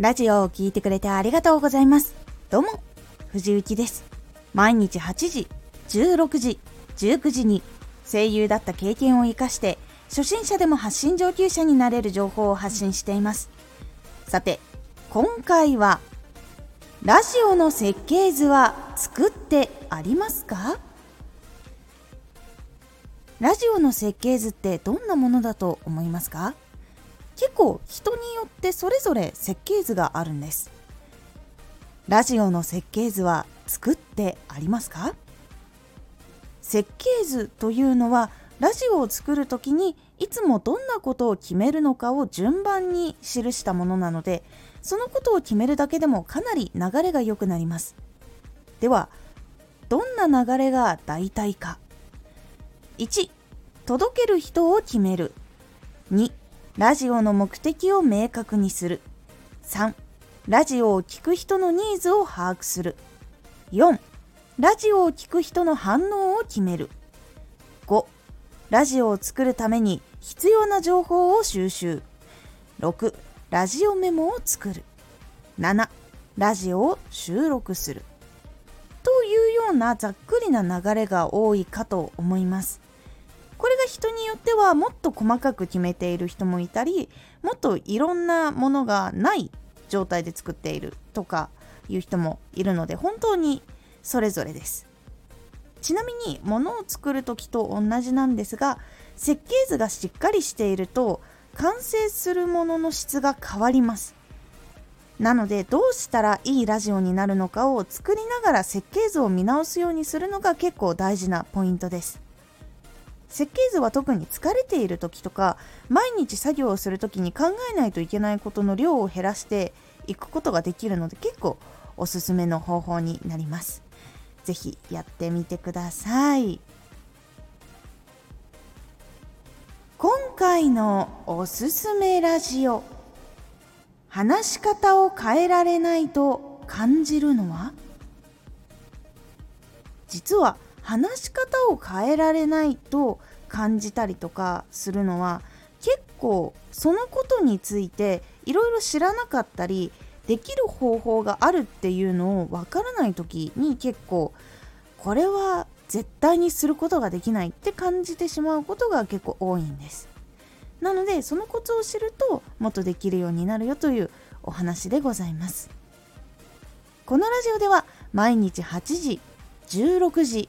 ラジオを聴いてくれてありがとうございます。どうも、藤幸です。毎日8時、16時、19時に声優だった経験を活かして、初心者でも発信上級者になれる情報を発信しています。さて、今回は、ラジオの設計図は作ってありますか？ラジオの設計図ってどんなものだと思いますか？結構人によってそれぞれ設計図があるんです。ラジオの設計図は作ってありますか？設計図というのはラジオを作るときにいつもどんなことを決めるのかを順番に記したものなのでそのことを決めるだけでもかなり流れが良くなります。ではどんな流れが大体か。1届ける人を決める。2ラジオの目的を明確にする。3ラジオを聴く人のニーズを把握する。4ラジオを聴く人の反応を決める。5ラジオを作るために必要な情報を収集。6ラジオメモを作る。7ラジオを収録する。というようなざっくりな流れが多いかと思います。これが人によってはもっと細かく決めている人もいたりもっといろんなものがない状態で作っているとかいう人もいるので本当にそれぞれです。ちなみに物を作る時と同じなんですが設計図がしっかりしていると完成するものの質が変わります。なのでどうしたらいいラジオになるのかを作りながら設計図を見直すようにするのが結構大事なポイントです。設計図は特に疲れている時とか毎日作業をする時に考えないといけないことの量を減らしていくことができるので結構おすすめの方法になります。是非やってみてください。今回のおすすめラジオ話し方を変えられないと感じるのは？実は話し方を変えられないと感じたりとかするのは結構そのことについていろいろ知らなかったりできる方法があるっていうのをわからない時に結構これは絶対にすることができないって感じてしまうことが結構多いんです。なのでそのコツを知るともっとできるようになるよというお話でございます。このラジオでは毎日8時16時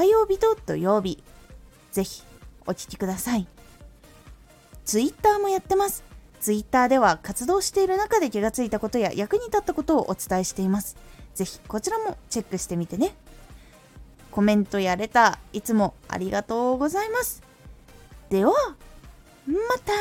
火曜日と土曜日。ぜひお聴きください。ツイッターもやってます。ツイッターでは活動している中で気がついたことや役に立ったことをお伝えしています。ぜひこちらもチェックしてみてね。コメントやレターいつもありがとうございます。ではまた。